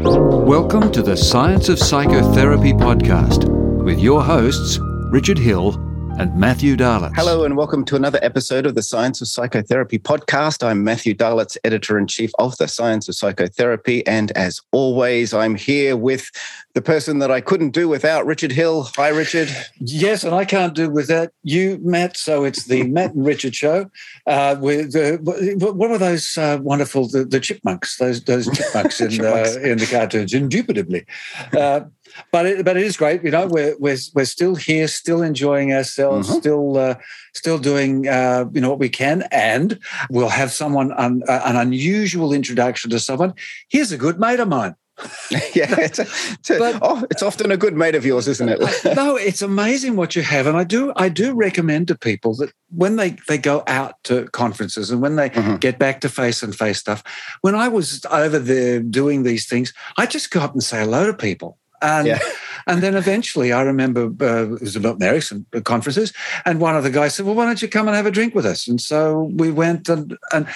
Welcome to the Science of Psychotherapy podcast with your hosts, Richard Hill and Matthew Dahlitz. Hello, and welcome to another episode of the Science of Psychotherapy podcast. I'm Matthew Dahlitz, editor in chief of the Science of Psychotherapy. And as always, I'm here with the person that I couldn't do without, Richard Hill. Hi, Richard. Yes, and I can't do without you, Matt. So it's the Matt and Richard show. Uh, with uh, what were those uh, wonderful the, the, chipmunks? Those those chipmunks in chipmunks. in the cartoons, indubitably. But it, but it is great. You know, we're we're we're still here, still enjoying ourselves, mm-hmm. still uh, still doing uh, you know what we can, and we'll have someone un, uh, an unusual introduction to someone. Here's a good mate of mine. yeah, it's, a, it's, a, but, oh, it's often a good mate of yours, isn't it? no, it's amazing what you have, and I do I do recommend to people that when they they go out to conferences and when they mm-hmm. get back to face and face stuff. When I was over there doing these things, I just go up and say hello to people. And yeah. and then eventually, I remember uh, it was Milton Erickson conferences, and one of the guys said, "Well, why don't you come and have a drink with us?" And so we went, and and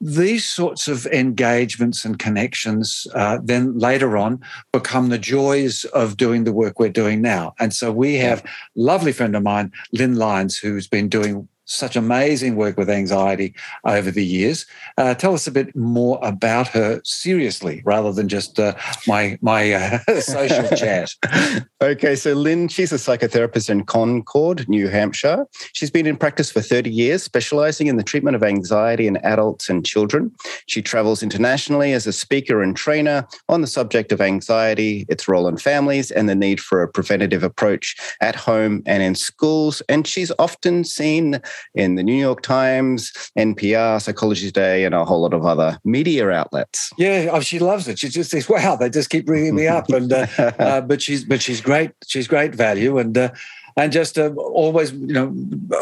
these sorts of engagements and connections uh, then later on become the joys of doing the work we're doing now. And so we have a lovely friend of mine, Lynn Lyons, who's been doing such amazing work with anxiety over the years. Uh, tell us a bit more about her seriously, rather than just uh, my my uh, social chat. Okay, so Lynn, she's a psychotherapist in Concord, New Hampshire. She's been in practice for 30 years, specializing in the treatment of anxiety in adults and children. She travels internationally as a speaker and trainer on the subject of anxiety, its role in families, and the need for a preventative approach at home and in schools. And she's often seen in the New York Times, NPR, Psychology Today, and a whole lot of other media outlets. Yeah, oh, she loves it. She just says, "Wow, they just keep bringing me up." And uh, uh, but she's but she's great. She's great value, and uh, and just uh, always, you know,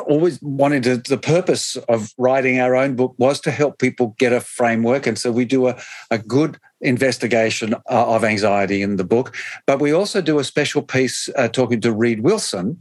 always wanting to. The purpose of writing our own book was to help people get a framework, and so we do a, a good investigation uh, of anxiety in the book. But we also do a special piece uh, talking to Reid Wilson,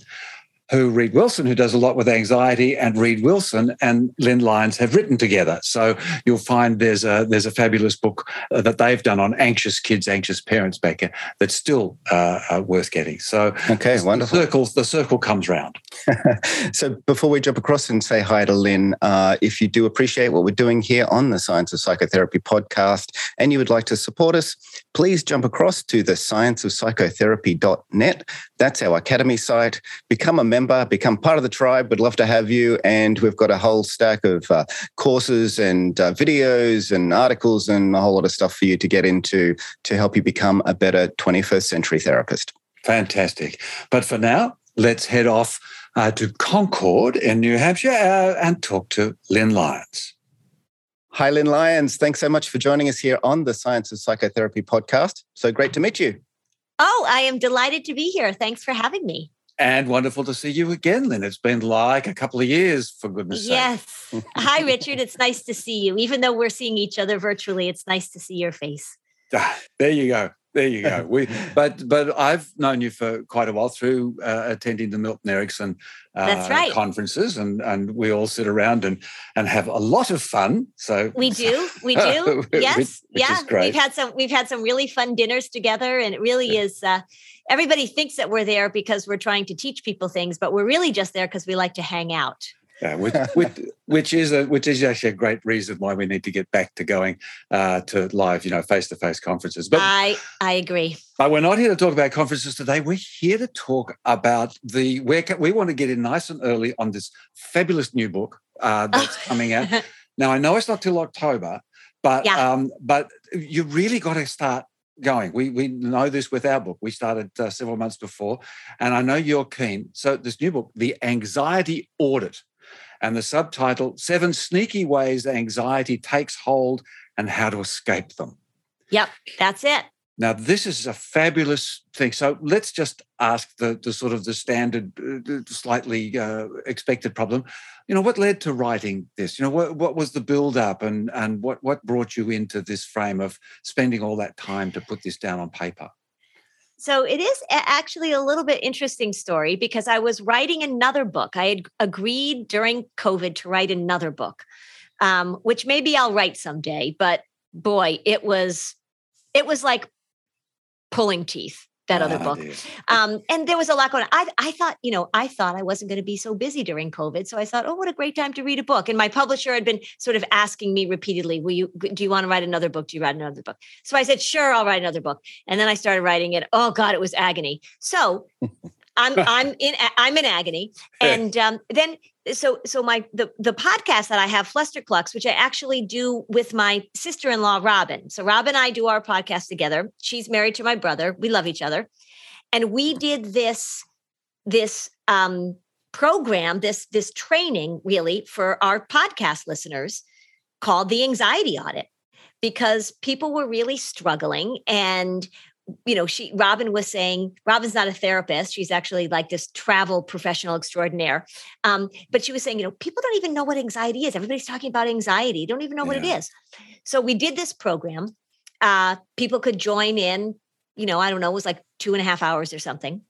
who Reid Wilson, who does a lot with anxiety, and Reid Wilson and Lynn Lyons have written together. So you'll find there's a there's a fabulous book uh, that they've done on anxious kids, anxious parents, Becca, that's still uh, uh, worth getting. So okay, wonderful. The circle, the circle comes round. so before we jump across and say hi to Lynn, uh, if you do appreciate what we're doing here on the Science of Psychotherapy podcast, and you would like to support us, please jump across to the scienceofpsychotherapy.net. That's our academy site. Become a member, become part of the tribe. We'd love to have you. And we've got a whole stack of uh, courses and uh, videos and articles and a whole lot of stuff for you to get into to help you become a better 21st century therapist. Fantastic. But for now, let's head off uh, to Concord in New Hampshire uh, and talk to Lynn Lyons. Hi, Lynn Lyons. Thanks so much for joining us here on the Science of Psychotherapy podcast. So great to meet you. Oh, I am delighted to be here. Thanks for having me. And wonderful to see you again, Lynn. It's been like a couple of years, for goodness yes. sake. Yes. Hi, Richard. It's nice to see you. Even though we're seeing each other virtually, it's nice to see your face. Ah, there you go. There you go. We, but but I've known you for quite a while through uh, attending the Milton Erickson uh, right. conferences, and and we all sit around and and have a lot of fun. So we do, we do. yes, which, which yeah. We've had some we've had some really fun dinners together, and it really is. Uh, everybody thinks that we're there because we're trying to teach people things, but we're really just there because we like to hang out. Yeah, which, which, which, is a, which is actually a great reason why we need to get back to going uh, to live, you know, face to face conferences. But I I agree. But we're not here to talk about conferences today. We're here to talk about the where we want to get in nice and early on this fabulous new book uh, that's coming out. now I know it's not till October, but yeah. um, but you really got to start going. We we know this with our book. We started uh, several months before, and I know you're keen. So this new book, The Anxiety Audit, and the subtitle Seven Sneaky Ways Anxiety Takes Hold and How to Escape Them. Yep, that's it. Now, this is a fabulous thing. So let's just ask the, the sort of the standard, uh, slightly uh, expected problem. You know, what led to writing this? You know, what, what was the build up and, and what, what brought you into this frame of spending all that time to put this down on paper? So it is actually a little bit interesting story because I was writing another book. I had agreed during COVID to write another book, um, which maybe I'll write someday. But boy, it was it was like pulling teeth that other book. Um, and there was a lot going on. I, I thought, you know, I thought I wasn't going to be so busy during COVID. So I thought, oh, what a great time to read a book. And my publisher had been sort of asking me repeatedly, will you, do you want to write another book? Do you write another book? So I said, sure, I'll write another book. And then I started writing it. Oh God, it was agony. So I'm, I'm in, I'm in agony. And um, then so so my the the podcast that I have, Flusterclux, which I actually do with my sister-in-law Robin. So Robin and I do our podcast together. She's married to my brother. We love each other. And we did this this um program, this this training really for our podcast listeners called the anxiety audit because people were really struggling and you know, she Robin was saying Robin's not a therapist; she's actually like this travel professional extraordinaire. Um, but she was saying, you know, people don't even know what anxiety is. Everybody's talking about anxiety; don't even know yeah. what it is. So we did this program. Uh, people could join in. You know, I don't know, it was like two and a half hours or something.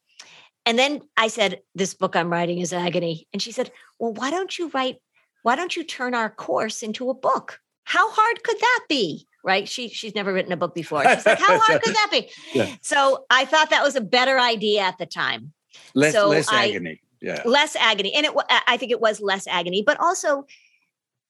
And then I said, "This book I'm writing is agony," and she said, "Well, why don't you write? Why don't you turn our course into a book? How hard could that be?" Right? She she's never written a book before. She's like, how hard could that be? Yeah. So I thought that was a better idea at the time. Less so less I, agony. Yeah. Less agony. And it I think it was less agony, but also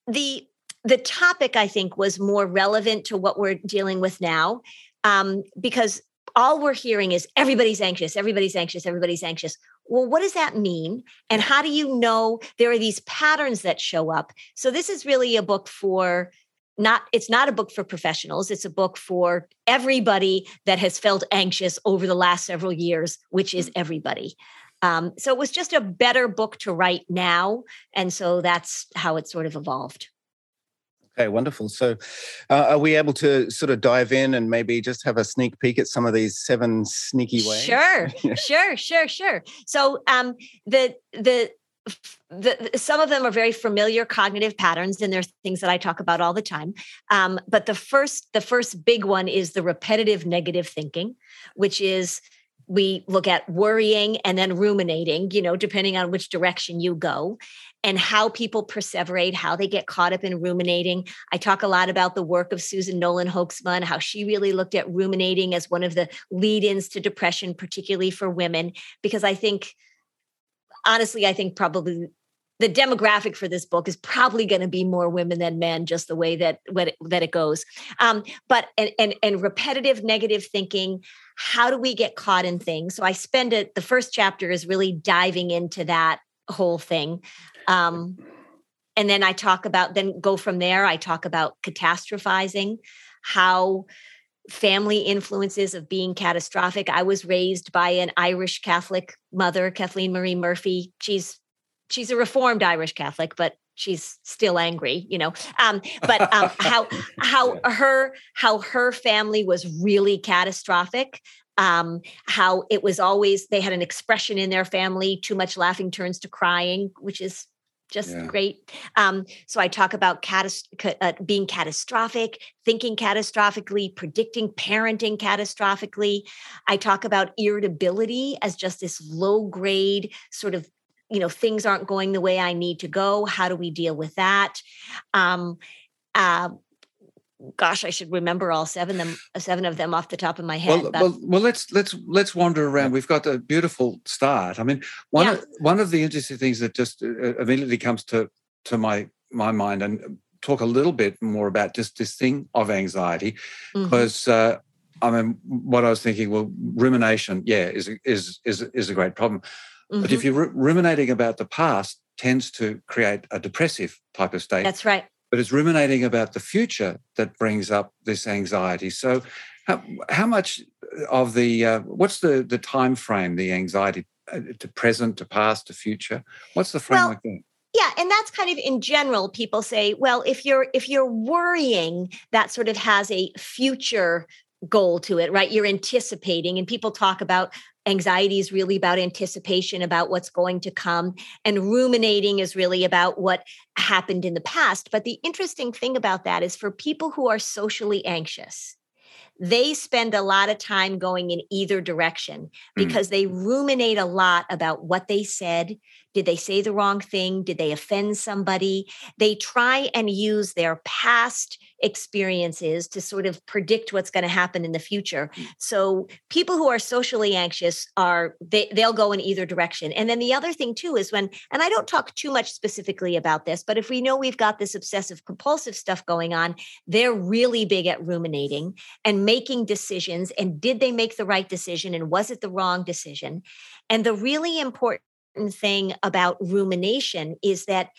the the topic I think was more relevant to what we're dealing with now. Um, because all we're hearing is everybody's anxious, everybody's anxious, everybody's anxious. Well, what does that mean? And how do you know there are these patterns that show up? So, this is really a book for not it's not a book for professionals it's a book for everybody that has felt anxious over the last several years which is mm. everybody um, so it was just a better book to write now and so that's how it sort of evolved Okay, wonderful. So, uh, are we able to sort of dive in and maybe just have a sneak peek at some of these seven sneaky ways? Sure, sure, sure, sure. So, um, the the the, some of them are very familiar cognitive patterns and they're things that i talk about all the time. Um, but the first the first big one is the repetitive negative thinking which is we look at worrying and then ruminating you know depending on which direction you go and how people perseverate how they get caught up in ruminating. I talk a lot about the work of susan Nolen and how she really looked at ruminating as one of the lead-ins to depression particularly for women because i think honestly, I think probably the demographic for this book is probably going to be more women than men, just the way that it, that it goes. Um, but and, and and repetitive negative thinking. How do we get caught in things? So I spend it. The first chapter is really diving into that whole thing. Um, and then I talk about, then go from there. I talk about catastrophizing, how family influences of being catastrophic. I was raised by an Irish Catholic mother, Kathleen Marie Murphy. She's she's a reformed Irish Catholic, but she's still angry, you know. Um, but um, how how her how her family was really catastrophic. Um, how it was always they had an expression in their family: too much laughing turns to crying, which is just yeah. great. Um, so I talk about catas- uh, being catastrophic, thinking catastrophically, predicting parenting catastrophically. I talk about irritability as just this low grade sort of you know things aren't going the way i need to go how do we deal with that um, uh, gosh, I should remember all seven them seven of them off the top of my head. Well, well, well, let's let's let's wander around. We've got a beautiful start. I mean, one yeah. of, one of the interesting things that just uh, uh, immediately comes to to my my mind and talk a little bit more about just this thing of anxiety because. Mm-hmm. Uh, I mean, what I was thinking, well, rumination, yeah, is is is is a great problem. Mm-hmm. But if mm-hmm. you're ruminating about the past, tends to create a depressive type of state. That's right but it's ruminating about the future that brings up this anxiety. So, how, how much of the uh, what's the the time frame? The anxiety uh, to present, to past, to future. What's the framework well, there? Yeah, and that's kind of in general. People say, well, if you're if you're worrying, that sort of has a future goal to it, right? You're anticipating, and people talk about anxiety is really about anticipation about what's going to come and ruminating is really about what happened in the past but the interesting thing about that is for people who are socially anxious they spend a lot of time going in either direction mm. because mm. they ruminate a lot about what they said. Did they say the wrong thing? Did they offend somebody? They try and use their past experiences to sort of predict what's going to happen in the future. Mm. So people who are socially anxious are they, they'll go in either direction. And then the other thing too is when and I don't talk too much specifically about this, but if we know we've got this obsessive compulsive stuff going on, they're really big at ruminating and making decisions and did they make the right decision and was it the wrong decision? And the really important thing about rumination is that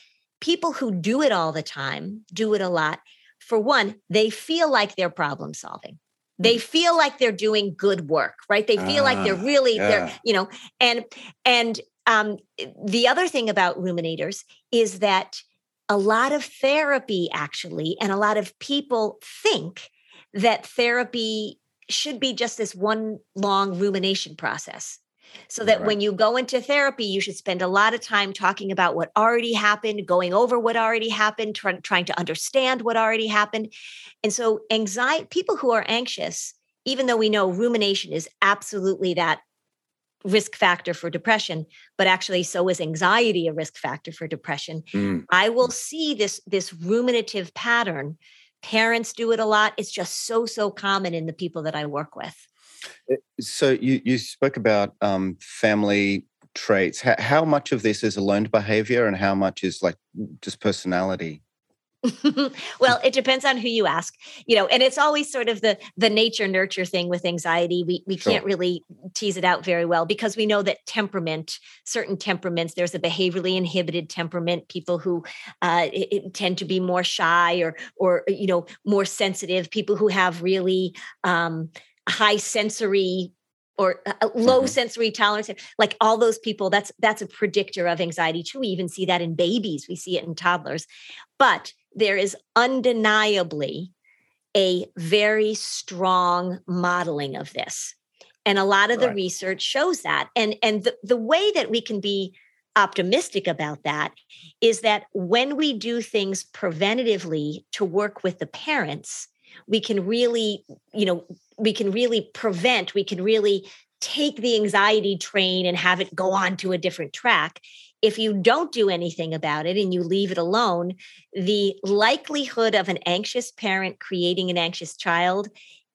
people who do it all the time, do it a lot, for one, they feel like they're problem solving. They mm. feel like they're doing good work, right? They feel uh, like they're ah, really yeah. they're, you know, and and um, the other thing about ruminators is that a lot of therapy actually, and a lot of people think that therapy should be just this one long rumination process. So that right. when you go into therapy, you should spend a lot of time talking about what already happened, going over what already happened, try, trying to understand what already happened. And so, anxiety, people who are anxious, even though we know rumination is absolutely that risk factor for depression but actually so is anxiety a risk factor for depression mm. i will see this this ruminative pattern parents do it a lot it's just so so common in the people that i work with so you you spoke about um, family traits. How, how much of this is a learned behavior, and how much is like just personality? well it depends on who you ask you know and it's always sort of the the nature nurture thing with anxiety we we sure. can't really tease it out very well because we know that temperament certain temperaments there's a behaviorally inhibited temperament people who uh, it, it tend to be more shy or or you know more sensitive people who have really um, high sensory or low mm-hmm. sensory tolerance like all those people that's that's a predictor of anxiety too we even see that in babies we see it in toddlers but there is undeniably a very strong modeling of this and a lot of right. the research shows that and and the, the way that we can be optimistic about that is that when we do things preventatively to work with the parents we can really you know we can really prevent we can really take the anxiety train and have it go on to a different track. If you don't do anything about it and you leave it alone the likelihood of an anxious parent creating an anxious child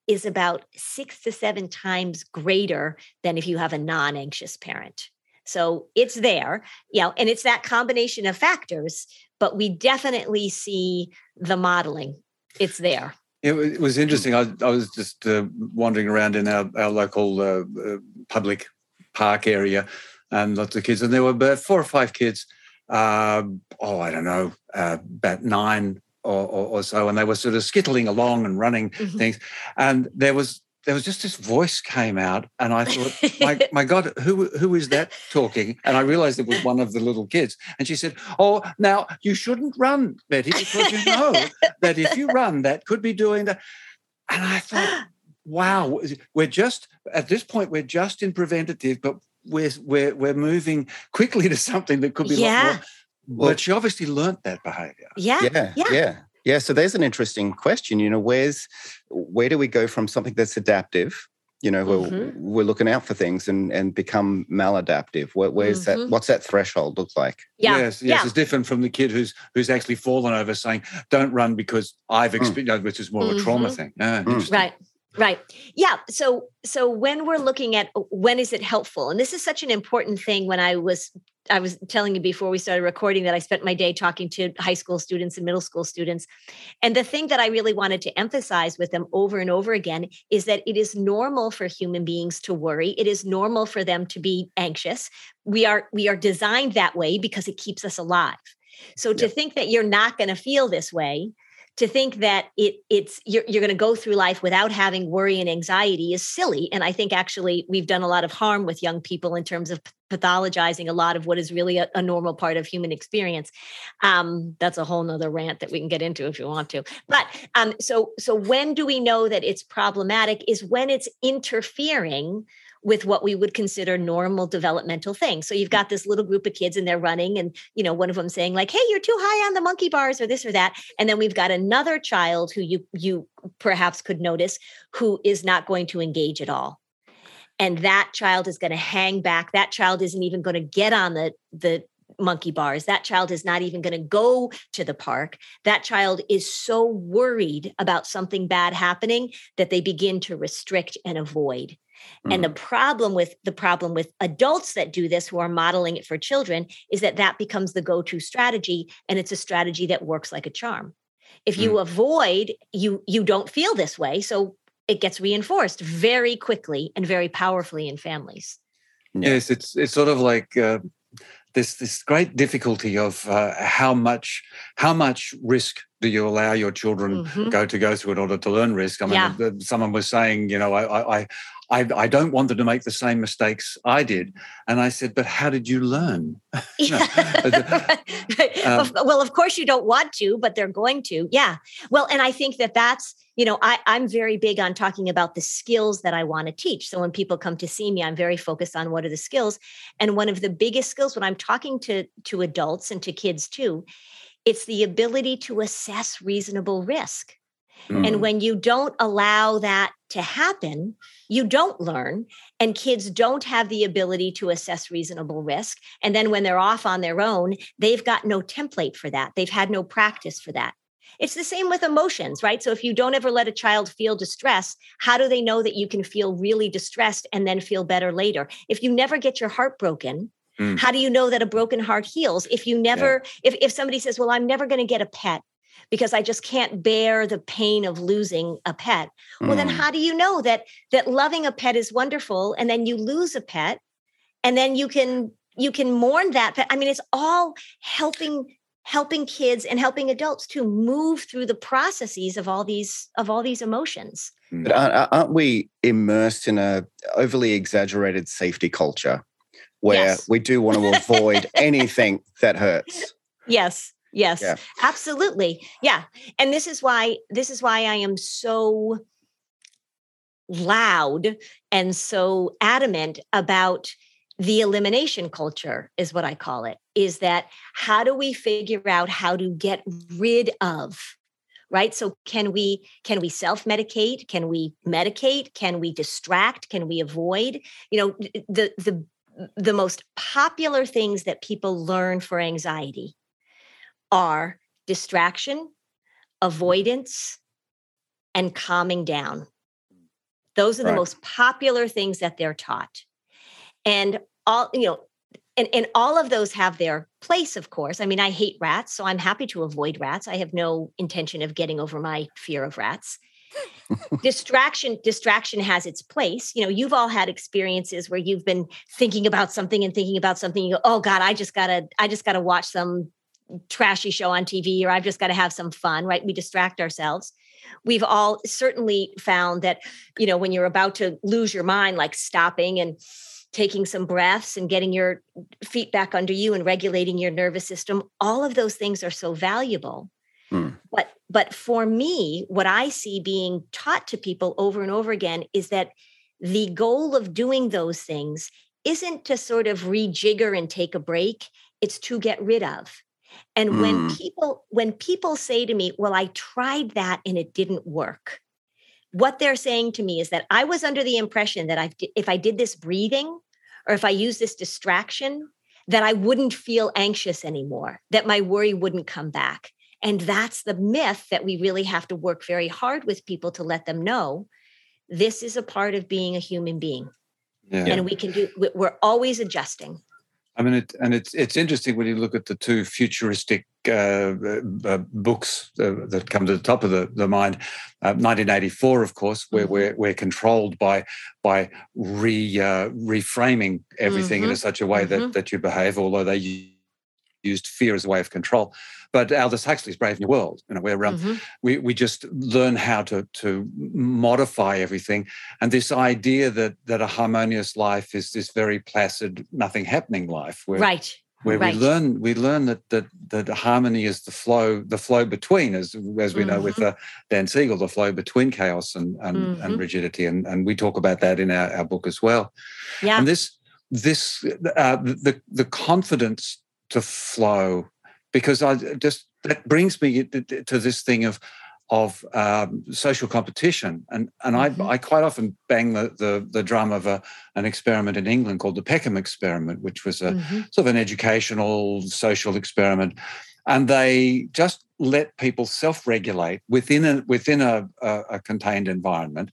is about six to seven times greater than if you have a non-anxious parent. So it's there you know and it's that combination of factors but we definitely see the modeling. It's there it, was interesting. I, I was just uh, wandering around in our, our local uh, uh, public park area and lots of kids, and there were about four or five kids. Uh, oh, I don't know, uh, about nine or, or, or, so, and they were sort of skittling along and running mm-hmm. things. And there was there was just this voice came out, and I thought, my, my God, who who is that talking? And I realized it was one of the little kids. And she said, Oh, now you shouldn't run, Betty, because you know that if you run, that could be doing that. And I thought, wow, we're just at this point, we're just in preventative, but we're we're we're moving quickly to something that could be yeah. a lot more. Well, but she obviously learnt that behavior. Yeah. Yeah. Yeah. yeah. Yeah, so there's an interesting question. You know, where's where do we go from something that's adaptive? You know, mm-hmm. we're, we're looking out for things and and become maladaptive. Where, where's mm-hmm. that? What's that threshold look like? Yeah. Yes, yes, yeah. it's different from the kid who's who's actually fallen over, saying, "Don't run because I've experienced," mm. which is more mm-hmm. of a trauma mm-hmm. thing. Yeah, mm. right. Right. Yeah. So so when we're looking at oh, when is it helpful? And this is such an important thing when I was I was telling you before we started recording that I spent my day talking to high school students and middle school students. And the thing that I really wanted to emphasize with them over and over again is that it is normal for human beings to worry. It is normal for them to be anxious. We are we are designed that way because it keeps us alive. So to think that you're not going to feel this way to think that it it's you're, you're going to go through life without having worry and anxiety is silly and i think actually we've done a lot of harm with young people in terms of pathologizing a lot of what is really a, a normal part of human experience. Um, that's a whole nother rant that we can get into if you want to. But um, so so when do we know that it's problematic? Is when it's interfering with what we would consider normal developmental things. So you've mm. got this little group of kids and they're running and you know one of them saying like hey you're too high on the monkey bars or this or that and then we've got another child who you you perhaps could notice who is not going to engage at all. And that child is going to hang back. That child isn't even going to get on the the monkey bars. That child is not even going to go to the park. That child is so worried about something bad happening that they begin to restrict and avoid. Mm. And the mm. problem with the problem with adults that do this who are modeling it for children is that that becomes the go-to strategy and it's a strategy that works like a charm. If you mm. avoid, you you don't feel this way, so it gets reinforced very quickly and very powerfully in families. Yes, it's it's sort of like uh, this this great difficulty of uh, how much how much risk do you allow your children mm-hmm. go to go through in order to learn risk? I mean, yeah. someone was saying, you know, I, I I, I, don't want them to make the same mistakes I did. And I said, but how did you learn? um, well, of course you don't want to, but they're going to. Yeah. Well, and I think that that's, you know, I, I'm very big on talking about the skills that I want to teach. So when people come to see me, I'm very focused on what are the skills. And one of the biggest skills when I'm talking to, to adults and to kids too, it's the ability to assess reasonable risk. Mm. And when you don't allow that to happen, you don't learn. And kids don't have the ability to assess reasonable risk. And then when they're off on their own, they've got no template for that. They've had no practice for that. It's the same with emotions, right? So if you don't ever let a child feel distress, how do they know that you can feel really distressed and then feel better later? If you never get your heart broken, mm. how do you know that a broken heart heals? If you never, yeah. if, if somebody says, Well, I'm never going to get a pet, because I just can't bear the pain of losing a pet. Well, then mm. how do you know that that loving a pet is wonderful and then you lose a pet and then you can you can mourn that pet. I mean, it's all helping helping kids and helping adults to move through the processes of all these of all these emotions. But aren't, aren't we immersed in a overly exaggerated safety culture where yes. we do want to avoid anything that hurts? Yes. Yes, yeah. absolutely. Yeah. And this is why this is why I am so loud and so adamant about the elimination culture is what I call it is that how do we figure out how to get rid of right so can we can we self medicate can we medicate can we distract can we avoid you know the the the most popular things that people learn for anxiety are distraction, mm-hmm. avoidance, and calming down. Those are the right. most popular things that they're taught. And all, you know, and, and all of those have their place, of course. I mean, I hate rats, so I'm happy to avoid rats. I have no intention of getting over my fear of rats. distraction distraction has its place you know you've all had experiences where you've been thinking about something and thinking about something you go oh god i just gotta i just gotta watch some trashy show on TV or I've just got to have some fun, right? We distract ourselves. We've all certainly found that, you know, when you're about to lose your mind, like stopping and taking some breaths and getting your feet back under you and regulating your nervous system, all of those things are so valuable. Hmm. But but for me, what I see being taught to people over and over again is that the goal of doing those things isn't to sort of rejigger and take a break, it's to get rid of. And mm. when people when people say to me, "Well, I tried that and it didn't work." What they're saying to me is that I was under the impression that I if I did this breathing or if I use this distraction, that I wouldn't feel anxious anymore, that my worry wouldn't come back. And that's the myth that we really have to work very hard with people to let them know this is a part of being a human being. Yeah. And we can do, we're always adjusting. I mean, it, and it's it's interesting when you look at the two futuristic uh, uh, books uh, that come to the top of the, the mind. 1984, uh, of course, where mm-hmm. we're we're controlled by by re uh, reframing everything mm-hmm. in a such a way mm-hmm. that that you behave. Although they used fear as a way of control, but Aldous Huxley's Brave New World. You know, where um, mm-hmm. we we just learn how to to modify everything, and this idea that that a harmonious life is this very placid, nothing happening life, where right where right. we learn we learn that that that harmony is the flow the flow between as as we mm-hmm. know with mm-hmm. uh, Dan Siegel the flow between chaos and and, mm-hmm. and, rigidity and and we talk about that in our, our book as well yeah and this this uh, the the confidence to flow because I just that brings me to this thing of of um, social competition. And and mm-hmm. I, I quite often bang the, the, the drum of a, an experiment in England called the Peckham experiment, which was a mm-hmm. sort of an educational social experiment. And they just let people self-regulate within a within a, a, a contained environment.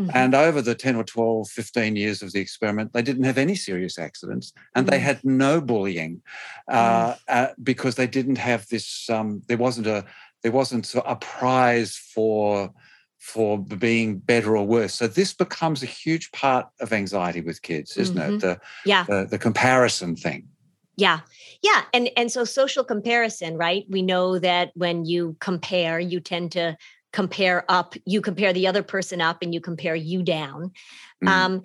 Mm-hmm. And over the 10 or 12, 15 years of the experiment, they didn't have any serious accidents and they mm. had no bullying uh, mm. uh, because they didn't have this, um, there wasn't a, there wasn't a prize for for being better or worse. So this becomes a huge part of anxiety with kids, isn't mm-hmm. it? The, yeah. The, the, comparison thing. Yeah. Yeah. And and so social comparison, right? We know that when you compare, you tend to compare up, you compare the other person up and you compare you down. Mm. Um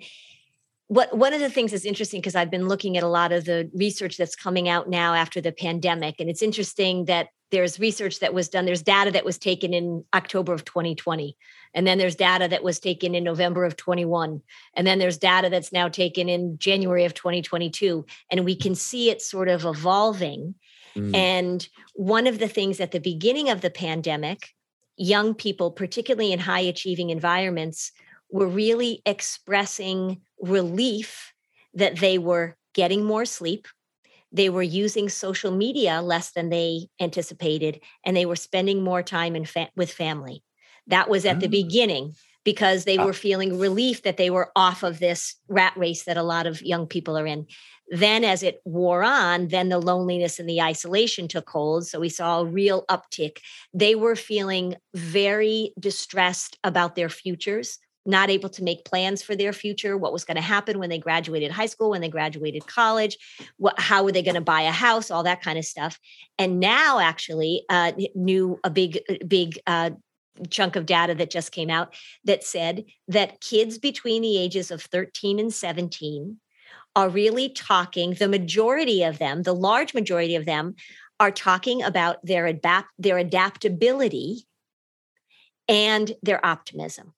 what one of the things that's interesting because I've been looking at a lot of the research that's coming out now after the pandemic, and it's interesting that there's research that was done there's data that was taken in october of 2020 and then there's data that was taken in november of 21 and then there's data that's now taken in january of 2022 and we can see it sort of evolving mm. and one of the things at the beginning of the pandemic young people particularly in high achieving environments were really expressing relief that they were getting more sleep they were using social media less than they anticipated and they were spending more time in fa- with family that was at oh. the ah. beginning because they ah. were feeling relief that they were off of this rat race that a lot of young people are in then as it wore on then the loneliness and the isolation took hold so we saw a real uptick they were feeling very distressed about their futures not able to make plans for their future, what was going to happen when they graduated high school, when they graduated college, what, how were they going to buy a house, all that kind of stuff. And now, actually, uh, new a big, big uh, chunk of data that just came out that said that kids between the ages of 13 and 17 are really talking. The majority of them, the large majority of them, are talking about their adapt their adaptability and their optimism.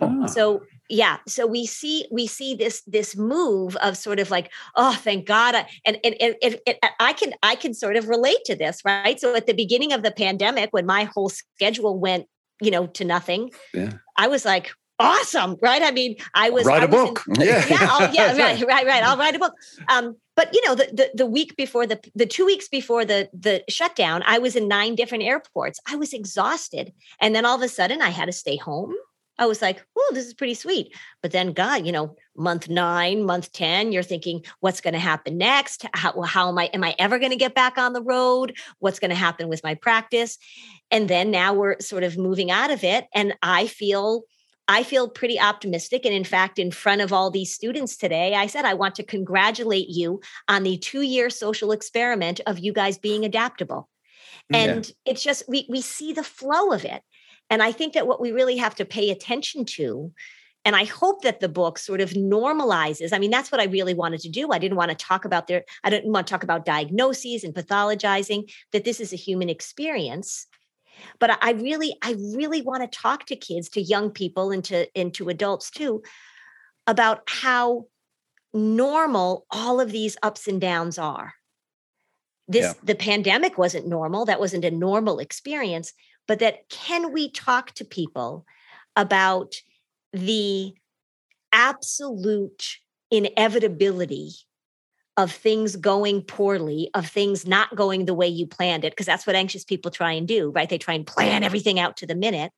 Ah. So yeah, so we see we see this this move of sort of like oh thank God and and, and, and, and I can I can sort of relate to this right. So at the beginning of the pandemic, when my whole schedule went you know to nothing, yeah. I was like awesome, right? I mean, I was write I a book. In, yeah, yeah, yeah, right, right, right. I'll write a book. Um, but you know, the, the the week before the the two weeks before the the shutdown, I was in nine different airports. I was exhausted, and then all of a sudden, I had to stay home. I was like, oh, this is pretty sweet. But then, God, you know, month nine, month 10, you're thinking, what's going to happen next? How, how am I, am I ever going to get back on the road? What's going to happen with my practice? And then now we're sort of moving out of it. And I feel, I feel pretty optimistic. And in fact, in front of all these students today, I said, I want to congratulate you on the two year social experiment of you guys being adaptable. And yeah. it's just, we, we see the flow of it. And I think that what we really have to pay attention to, and I hope that the book sort of normalizes. I mean, that's what I really wanted to do. I didn't want to talk about their, I didn't want to talk about diagnoses and pathologizing, that this is a human experience. But I really, I really want to talk to kids, to young people, and to, and to adults too, about how normal all of these ups and downs are. This yeah. the pandemic wasn't normal. That wasn't a normal experience but that can we talk to people about the absolute inevitability of things going poorly, of things not going the way you planned it, because that's what anxious people try and do, right? They try and plan everything out to the minute.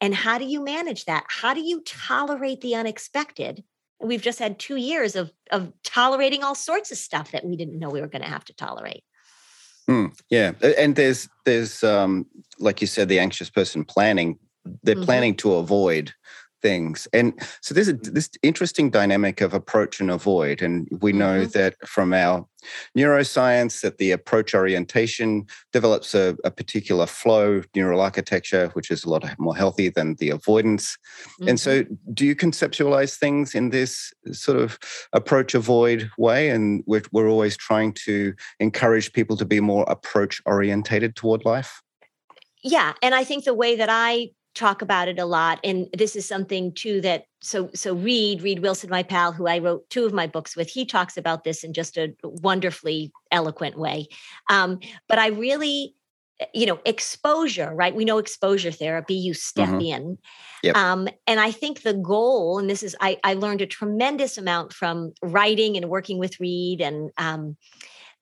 And how do you manage that? How do you tolerate the unexpected? We've just had two years of, of tolerating all sorts of stuff that we didn't know we were going to have to tolerate. Mm, yeah, and there's there's um, like you said, the anxious person planning. They're mm-hmm. planning to avoid things. And so there's a, this interesting dynamic of approach and avoid. And we know mm-hmm. that from our neuroscience that the approach orientation develops a, a, particular flow neural architecture, which is a lot more healthy than the avoidance. Mm-hmm. And so mm-hmm. do you conceptualize things in this sort of approach avoid way? And we're, we're always trying to encourage people to be more approach orientated toward life? Yeah. And I think the way that I talk about it a lot and this is something too that so so Reid Reid wilson my pal who i wrote two of my books with he talks about this in just a wonderfully eloquent way um, but i really eh, you know exposure right we know exposure therapy you step mm-hmm. in yep. um, and i think the goal and this is I, I learned a tremendous amount from writing and working with Reid and um,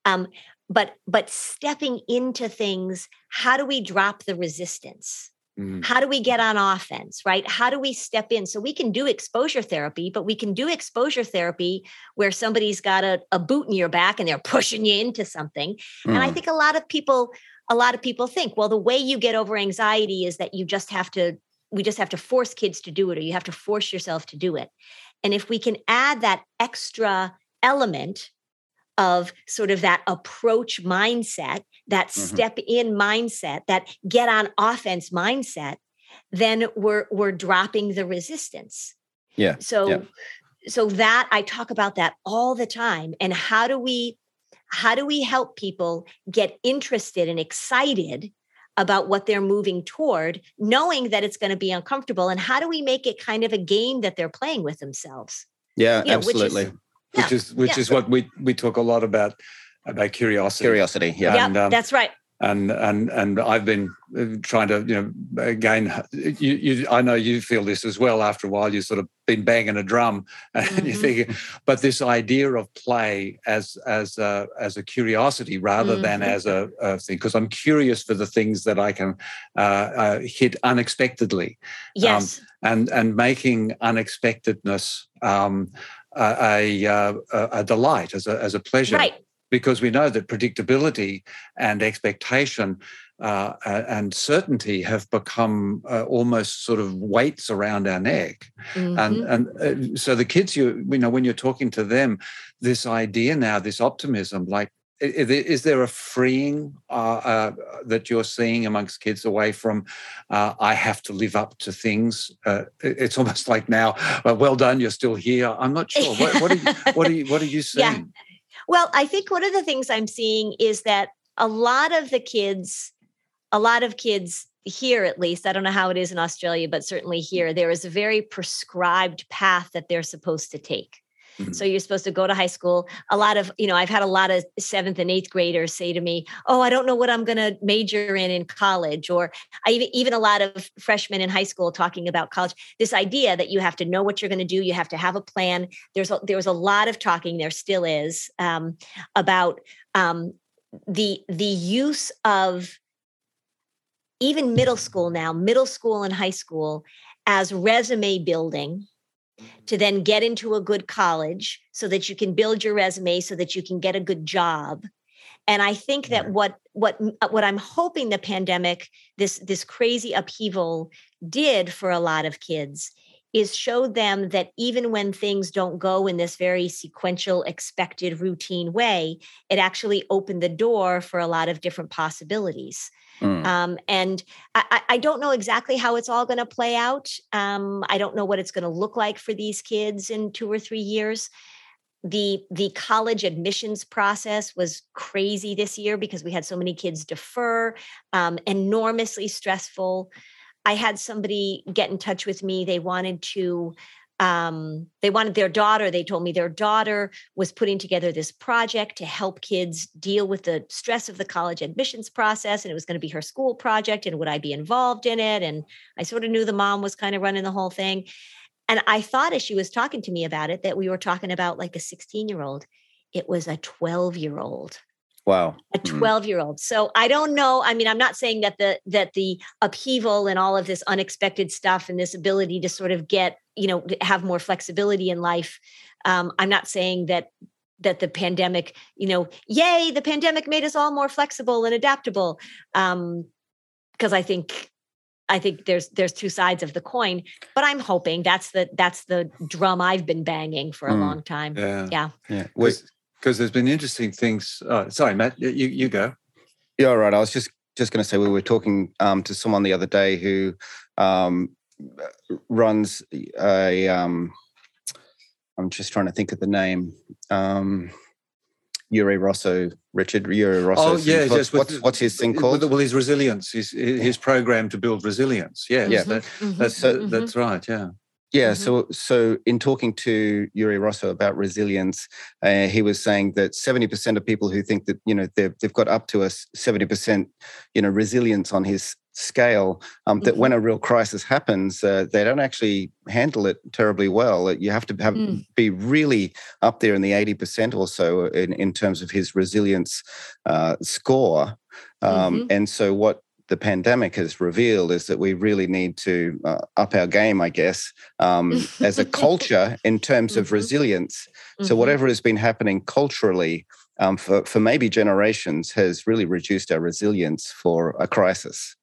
um, but but stepping into things how do we drop the resistance Mm-hmm. How do we get on offense, right? How do we step in? So we can do exposure therapy, but we can do exposure therapy where somebody's got a, a boot in your back and they're pushing you into something. Mm-hmm. And I mm. think a lot of people, a lot of people think, well, the way you get over anxiety is that you just have to, we just have to force kids to do it, or you have to force yourself to do it. And if we can add that extra element of sort of that approach mindset, that mm-hmm. step in mindset, that get on offense mindset, then we're we're dropping the resistance. Yeah. So yeah. so that I talk about that all the time. And how do we how do we help people get interested and excited about what they're moving toward, knowing that it's going to be uncomfortable? And how do we make it kind of a game that they're playing with themselves? Yeah, you know, absolutely. Which is, which yeah. is which yeah. is what we we talk a lot about about curiosity. Curiosity, yeah, yeah, um, that's right. And and and I've been uh, trying to you know again you, you I know you feel this as well after a while you've sort of been banging a drum and mm-hmm. you think but this idea of play as as a, as a curiosity rather mm-hmm. than as a, a thing because I'm curious for the things that I can uh, uh, hit unexpectedly yes um, and and making unexpectedness um, a, a, a, delight, as a, as a pleasure. Right. Because we know that predictability and expectation uh, and certainty have become uh, almost sort of weights around our neck, mm-hmm. and and uh, so the kids, you you know, when you're talking to them, this idea now, this optimism, like is there a freeing uh, uh, that you're seeing amongst kids away from uh, I have to live up to things? Uh, it's almost like now, well done, you're still here. I'm not sure. What, what, are you, what are you What are you seeing? Yeah. Well, I think one of the things I'm seeing is that a lot of the kids, a lot of kids here at least, I don't know how it is in Australia, but certainly here, there is a very prescribed path that they're supposed to take. Mm-hmm. So you're supposed to go to high school. A lot of, you know, I've had a lot of seventh and eighth graders say to me, Oh, I don't know what I'm going to major in in college. Or I even, even a lot of freshmen in high school talking about college. This idea that you have to know what you're going to do, you have to have a plan. There's a, there was a lot of talking, there still is, um, about um, the the use of even middle school now, middle school and high school as resume building to then get into a good college so that you can build your resume so that you can get a good job. And i think that what what uh, what i'm hoping the pandemic this this crazy upheaval did for a lot of kids is showed them that even when things don't go in this very sequential expected routine way it actually opened the door for a lot of different possibilities Mm. Um, and I, I, don't know exactly how it's all going to play out. Um, I don't know what it's going to look like for these kids in two or three years. The the college admissions process was crazy this year because we had so many kids defer, um, enormously stressful. I had somebody get in touch with me. They wanted to um, they wanted their daughter they told me their daughter was putting together this project to help kids deal with the stress of the college admissions process and it was going to be her school project and would i be involved in it? And i sort of knew the mom was kind of running the whole thing. And i thought as she was talking to me about it that we were talking about like a 16 year old it was a 12 year old Wow. A 12 year old. So I don't know. I mean, I'm not saying that the that the upheaval and all of this unexpected stuff and this ability to sort of get, you know, have more flexibility in life. Um, I'm not saying that that the pandemic, you know, yay, the pandemic made us all more flexible and adaptable. Um, because I think I think there's there's two sides of the coin, but I'm hoping that's the that's the drum I've been banging for a mm. long time. Yeah, yeah, yeah. Because there's been interesting things. Oh, sorry, Matt, you you go. Yeah, all right. I was just just going to say we were talking um, to someone the other day who um, runs a. Um, I'm just trying to think of the name. Um, Jurie Rossouw, Richard Jurie Rossouw. Oh yeah, what's, yes. What's, what's, his thing called? Well, his resilience, his his program to build resilience. Yes, yeah, that, mm-hmm. that's mm-hmm. that's right. Yeah. Yeah, mm-hmm. so so in talking to Jurie Rossouw about resilience, uh, he was saying that seventy percent of people who think that you know they've they've got up to a seventy percent you know resilience on his scale, um, that mm-hmm. when a real crisis happens, uh, they don't actually handle it terribly well. You have to have mm. be really up there in the eighty percent or so in in terms of his resilience uh, score. Um, mm-hmm. And so what the pandemic has revealed is that we really need to uh, up our game, I guess, um, as a culture in terms mm-hmm. of resilience. Mm-hmm. So, whatever has been happening culturally um, for, for maybe generations has really reduced our resilience for a crisis.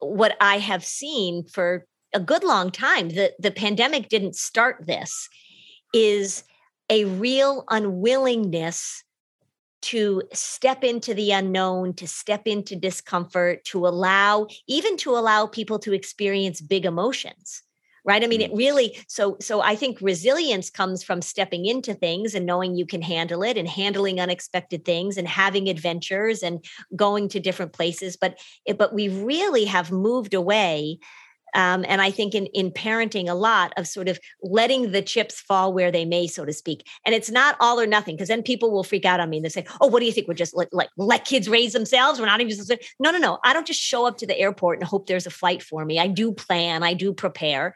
What I have seen for a good long time, the, the pandemic didn't start this, is a real unwillingness to step into the unknown, to step into discomfort, to allow, even to allow people to experience big emotions right i mean it mm. really so so i think resilience comes from stepping into things and knowing you can handle it and handling unexpected things and having adventures and going to different places but it, but we really have moved away um, and I think in in parenting a lot of sort of letting the chips fall where they may, so to speak. And it's not all or nothing because then people will freak out on me and they say, "Oh, what do you think? We're just let, like let kids raise themselves? We're not even no, no, no. I don't just show up to the airport and hope there's a flight for me. I do plan, I do prepare."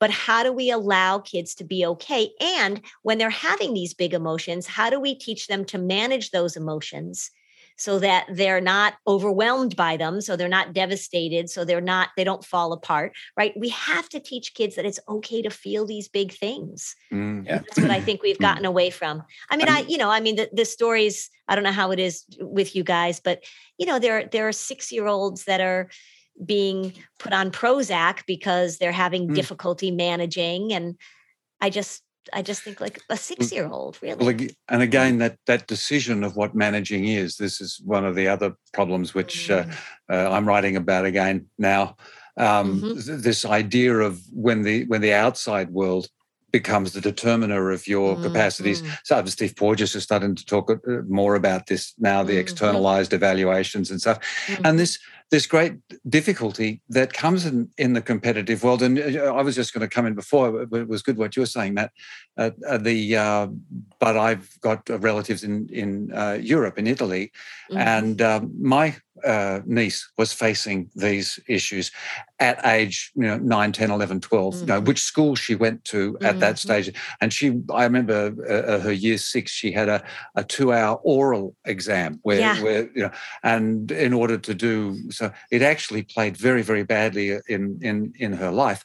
But how do we allow kids to be okay? And when they're having these big emotions, how do we teach them to manage those emotions so that they're not overwhelmed by them so they're not devastated so they're not they don't fall apart right we have to teach kids that it's okay to feel these big things mm, yeah. that's what i think we've mm. gotten away from i mean i you know i mean the, the stories i don't know how it is with you guys but you know there there are six year olds that are being put on prozac because they're having mm. difficulty managing and i just I just think like a six year old, really. And again, that that decision of what managing is. This is one of the other problems which uh, mm. uh, I'm writing about again now. Um, mm-hmm. This idea of when the when the outside world becomes the determiner of your mm-hmm. capacities. So Steve Porges is starting to talk uh, more about this now, the mm-hmm. externalized evaluations and stuff. Mm-hmm. And this this great difficulty that comes in, in the competitive world. And uh, I was just going to come in before, but it was good what you were saying, Matt. Uh, uh, the uh, but I've got relatives in in uh, Europe, in Italy, mm-hmm. and um, my uh, niece was facing these issues at age you know 9 10 11 12 mm-hmm. you know mm-hmm. which school she went to at mm-hmm. that stage and she i remember uh, her year six she had a, a two hour oral exam where, yeah. where you know and in order to do so it actually played very very badly in in in her life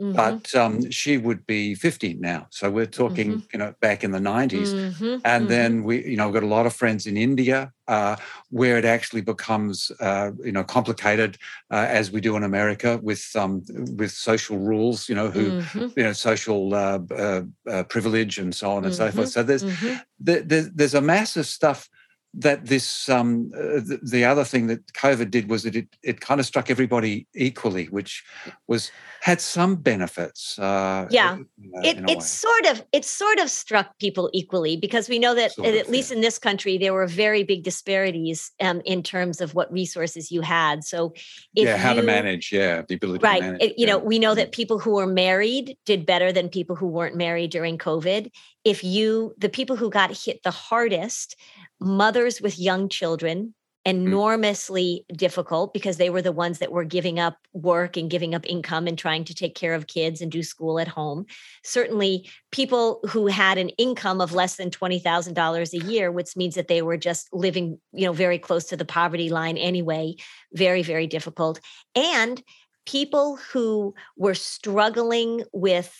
Mm-hmm. But um, she would be 50 now. So we're talking, mm-hmm. you know, back in the 90s. Mm-hmm. And mm-hmm. then we, you know, we've got a lot of friends in India uh, where it actually becomes, uh, you know, complicated uh, as we do in America with um, with social rules, you know, who, mm-hmm. you know, social uh, uh, uh, privilege and so on and so forth. Mm-hmm. So there's, there's there's a massive stuff that this um, uh, the, the, other thing that COVID did was that it it kind of struck everybody equally, which was had some benefits. Uh, yeah, it it sort of it sort of struck people equally because we know that sort at, of, least yeah. in this country there were very big disparities um, in terms of what resources you had. So yeah, how you, to manage, yeah, the ability right. Manage, it, you yeah. know, we know that people who were married did better than people who weren't married during COVID. If you the people who got hit the hardest mothers with young children mm. enormously mm. difficult because they were the ones that were giving up work and giving up income and trying to take care of kids and do school at home. Certainly, people who had an income of less than $20,000 a year, which means that they were just living, you know, very close to the poverty line anyway, very, very difficult. And people who were struggling with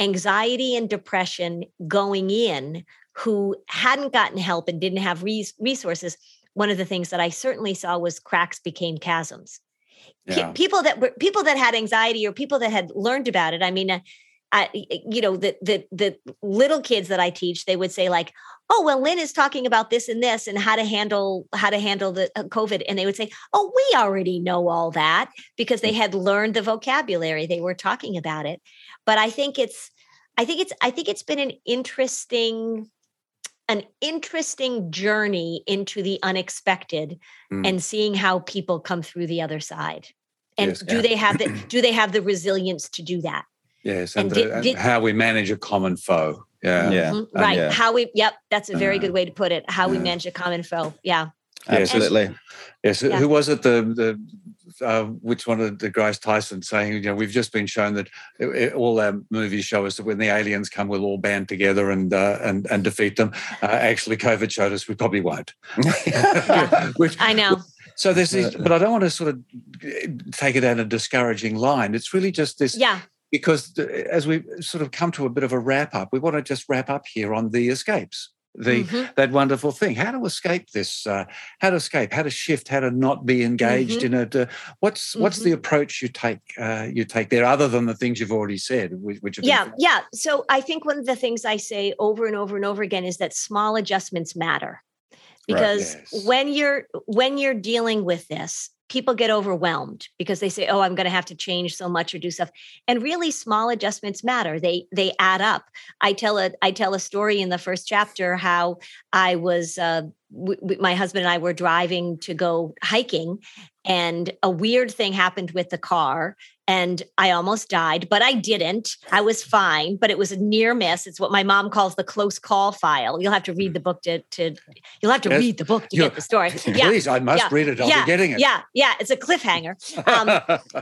anxiety and depression going in who hadn't gotten help and didn't have res- resources, one of the things that I certainly saw was cracks became chasms. yeah. people that were people that had anxiety or people that had learned about it. I mean, uh, I, you know, the the the little kids that I teach, they would say like, "Oh, well, Lynn is talking about this and this and how to handle how to handle the uh, COVID," and they would say, "Oh, we already know all that because they mm. had learned the vocabulary. They were talking about it." But I think it's, I think it's, I think it's been an interesting an interesting journey into the unexpected mm. and seeing how people come through the other side and yes, do yeah. they have the do they have the resilience to do that yes and, and, the, did, did, how we manage a common foe yeah yeah mm-hmm, right yeah. how we yep that's a very uh, good way to put it how we manage a common foe yeah absolutely yes who was it the the uh, which one of deGrasse Tyson saying, you know, we've just been shown that it, it, all our movies show us that when the aliens come, we'll all band together and uh, and and defeat them. Uh, actually, COVID showed us we probably won't. which, I know. So there's this, but I don't want to sort of take it down a discouraging line. It's really just this. Yeah. Because as we sort of come to a bit of a wrap up, we want to just wrap up here on the escapes the mm-hmm. that wonderful thing how to escape this uh, how to escape how to shift how to not be engaged mm-hmm. in it uh, what's what's mm-hmm. the approach you take uh, you take there other than the things you've already said which, which yeah been- yeah so i think one of the things i say over and over and over again is that small adjustments matter because right, yes. when you're when you're dealing with this people get overwhelmed because they say oh i'm going to have to change so much or do stuff. And really small adjustments matter. They they add up. I tell a i tell a story in the first chapter how i was uh, w- my husband and i were driving to go hiking and a weird thing happened with the car and I almost died, but I didn't. I was fine, but it was a near miss. It's what my mom calls the close call file. You'll have to read the book to, to you'll have to yes. read the book to you get the story. Please, I must yeah. read it. I'll yeah. be getting it. Yeah, yeah, it's a cliffhanger. Um,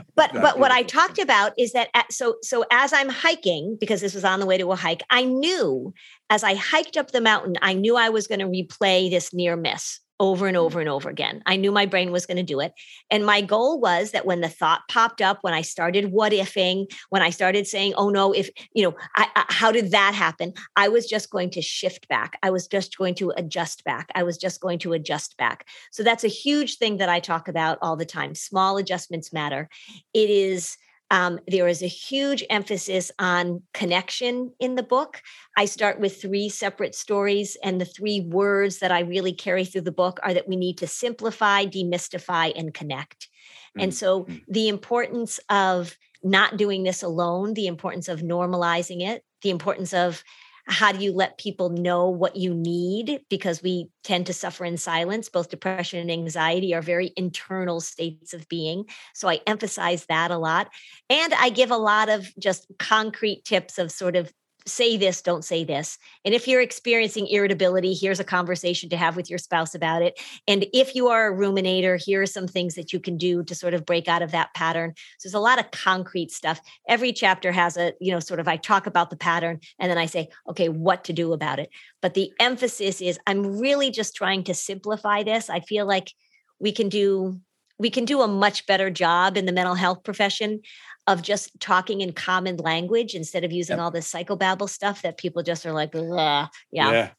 but but what I talked about is that at, so so as I'm hiking because this was on the way to a hike, I knew as I hiked up the mountain, I knew I was going to replay this near miss over and over and over again. I knew my brain was going to do it. And my goal was that when the thought popped up, when I started what ifing, when I started saying, oh no, if, you know, I, I, how did that happen? I was just going to shift back. I was just going to adjust back. I was just going to adjust back. So that's a huge thing that I talk about all the time. Small adjustments matter. It is, um, there is a huge emphasis on connection in the book. I start with three separate stories, and the three words that I really carry through the book are that we need to simplify, demystify, and connect. Mm-hmm. And so, mm. the importance of not doing this alone, the importance of normalizing it, the importance of how do you let people know what you need? Because we tend to suffer in silence. Both depression and anxiety are very internal states of being. So i emphasize that a lot. And i give a lot of just concrete tips of sort of say this, don't say this. And if you're experiencing irritability, here's a conversation to have with your spouse about it. And if you are a ruminator, here are some things that you can do to sort of break out of that pattern. So there's a lot of concrete stuff. Every chapter has a, you know, sort of I talk about the pattern and then I say, okay, what to do about it. But the emphasis is I'm really just trying to simplify this. I feel like we can do we can do a much better job in the mental health profession of just talking in common language instead of using yep. all this psychobabble stuff that people just are like, yeah. Yeah.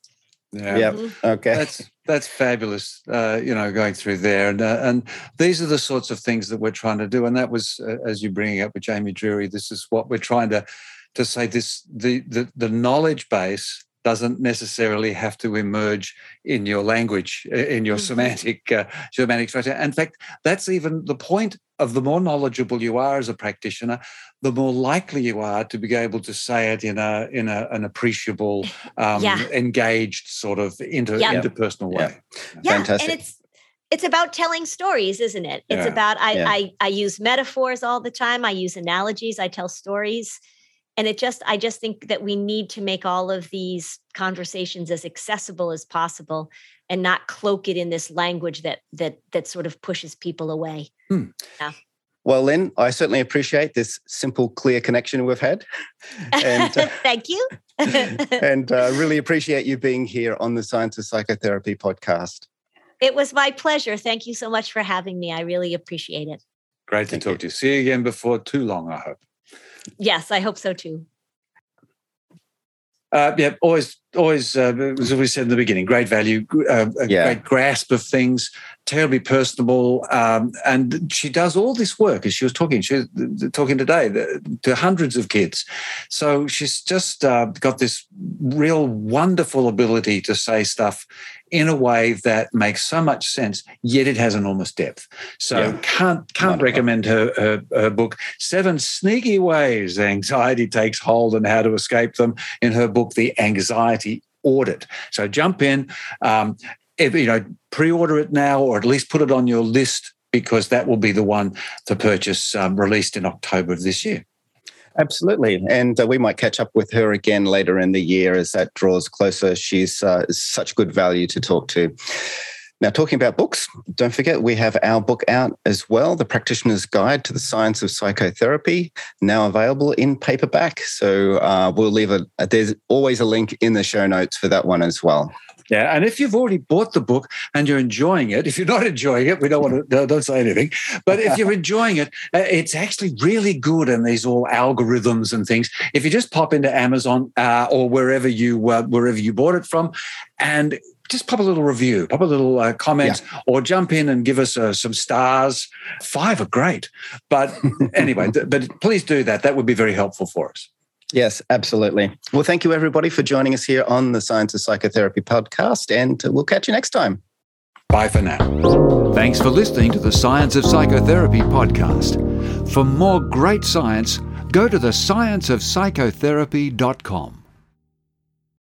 Yeah. Yep. Mm-hmm. Okay. That's that's fabulous. Uh, you know, going through there, and uh, and these are the sorts of things that we're trying to do. And that was, uh, as you bringing up with Jamie Drury, this is what we're trying to to say. This the the the knowledge base doesn't necessarily have to emerge in your language, in your mm-hmm. semantic uh, semantic structure. In fact, that's even the point of the more knowledgeable you are as a practitioner, the more likely you are to be able to say it in a in a, an appreciable, um, yeah. engaged sort of inter, yeah. interpersonal way. Yeah, Fantastic. and it's it's about telling stories, isn't it? It's yeah. about I, I I use metaphors all the time. I use analogies. I tell stories and it just i just think that we need to make all of these conversations as accessible as possible and not cloak it in this language that that that sort of pushes people away hmm. yeah. Well, Lynn, I certainly appreciate this simple, clear connection we've had. And, uh, Thank you. and uh, really appreciate you being here on the Science of Psychotherapy podcast. It was my pleasure. Thank you so much for having me. I really appreciate it. Great to Thank talk you. to you. See you again before too long, I hope. Yes, I hope so too. Uh, yeah, always always, uh, as we said in the beginning, great value, uh, a yeah. great grasp of things, terribly personable, um, and she does all this work. As she was talking, she was talking today to hundreds of kids. So she's just uh, got this real wonderful ability to say stuff in a way that makes so much sense, yet it has enormous depth. So yeah. can't can't recommend her, her, her book Seven Sneaky Ways Anxiety Takes Hold and How to Escape Them in her book The Anxiety Audit. So jump in, um, if, you know, pre-order it now, or at least put it on your list because that will be the one to purchase um, released in October of this year. Absolutely. And uh, we might catch up with her again later in the year as that draws closer. She's uh, such good value to talk to. Now, talking about books, don't forget we have our book out as well The Practitioner's Guide to the Science of Psychotherapy, now available in paperback. So uh, we'll leave a, there's always a link in the show notes for that one as well. Yeah, and if you've already bought the book and you're enjoying it, if you're not enjoying it, we don't want to don't say anything. But if you're enjoying it, uh, it's actually really good. And these all algorithms and things. If you just pop into Amazon uh, or wherever you uh, wherever you bought it from, and just pop a little review, pop a little uh, comment, yeah. or jump in and give us uh, some stars. Five are great, but anyway, th- but please do that. That would be very helpful for us. Yes, absolutely. Well, thank you everybody for joining us here on the Science of Psychotherapy podcast, and we'll catch you next time. Bye for now. Thanks for listening to the Science of Psychotherapy podcast. For more great science, go to the scienceofpsychotherapy.com.